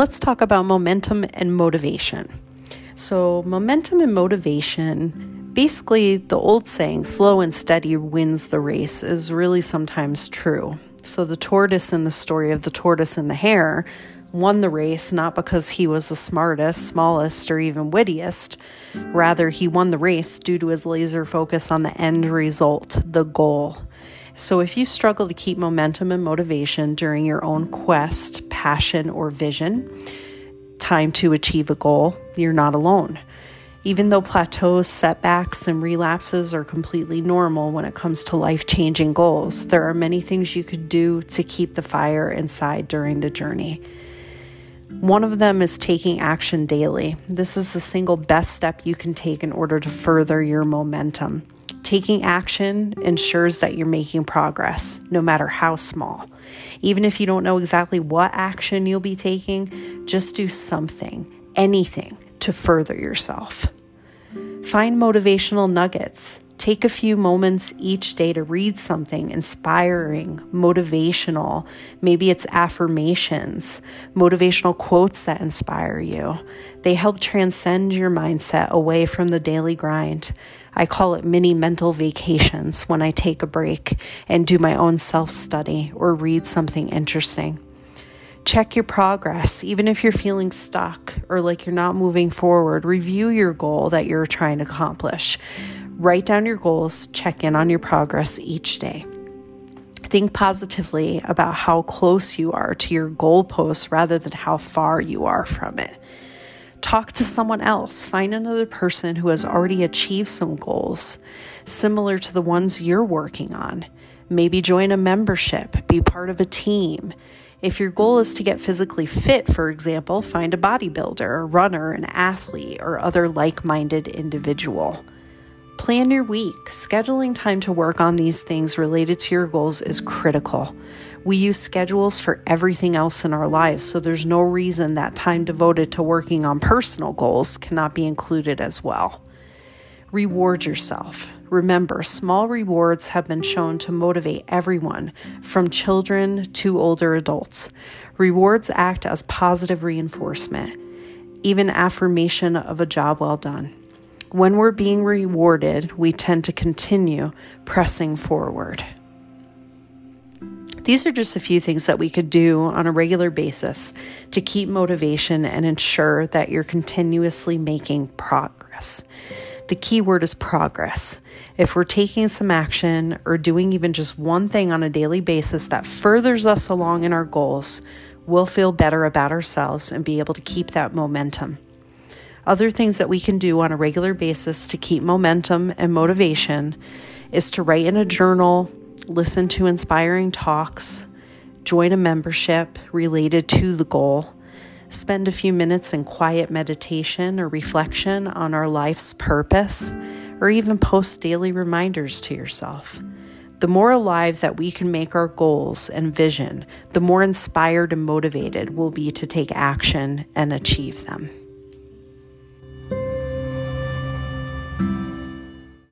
let's talk about momentum and motivation. So, momentum and motivation basically, the old saying, slow and steady wins the race, is really sometimes true. So, the tortoise in the story of the tortoise and the hare won the race not because he was the smartest, smallest, or even wittiest. Rather, he won the race due to his laser focus on the end result, the goal. So, if you struggle to keep momentum and motivation during your own quest, passion, or vision, time to achieve a goal, you're not alone. Even though plateaus, setbacks, and relapses are completely normal when it comes to life changing goals, there are many things you could do to keep the fire inside during the journey. One of them is taking action daily. This is the single best step you can take in order to further your momentum. Taking action ensures that you're making progress, no matter how small. Even if you don't know exactly what action you'll be taking, just do something, anything to further yourself. Find motivational nuggets. Take a few moments each day to read something inspiring, motivational. Maybe it's affirmations, motivational quotes that inspire you. They help transcend your mindset away from the daily grind. I call it mini mental vacations when I take a break and do my own self study or read something interesting. Check your progress, even if you're feeling stuck or like you're not moving forward. Review your goal that you're trying to accomplish. Write down your goals, check in on your progress each day. Think positively about how close you are to your goalpost rather than how far you are from it. Talk to someone else. Find another person who has already achieved some goals similar to the ones you're working on. Maybe join a membership, be part of a team. If your goal is to get physically fit, for example, find a bodybuilder, a runner, an athlete, or other like minded individual. Plan your week. Scheduling time to work on these things related to your goals is critical. We use schedules for everything else in our lives, so there's no reason that time devoted to working on personal goals cannot be included as well. Reward yourself. Remember, small rewards have been shown to motivate everyone, from children to older adults. Rewards act as positive reinforcement, even affirmation of a job well done. When we're being rewarded, we tend to continue pressing forward. These are just a few things that we could do on a regular basis to keep motivation and ensure that you're continuously making progress. The key word is progress. If we're taking some action or doing even just one thing on a daily basis that furthers us along in our goals, we'll feel better about ourselves and be able to keep that momentum. Other things that we can do on a regular basis to keep momentum and motivation is to write in a journal, listen to inspiring talks, join a membership related to the goal, spend a few minutes in quiet meditation or reflection on our life's purpose, or even post daily reminders to yourself. The more alive that we can make our goals and vision, the more inspired and motivated we'll be to take action and achieve them.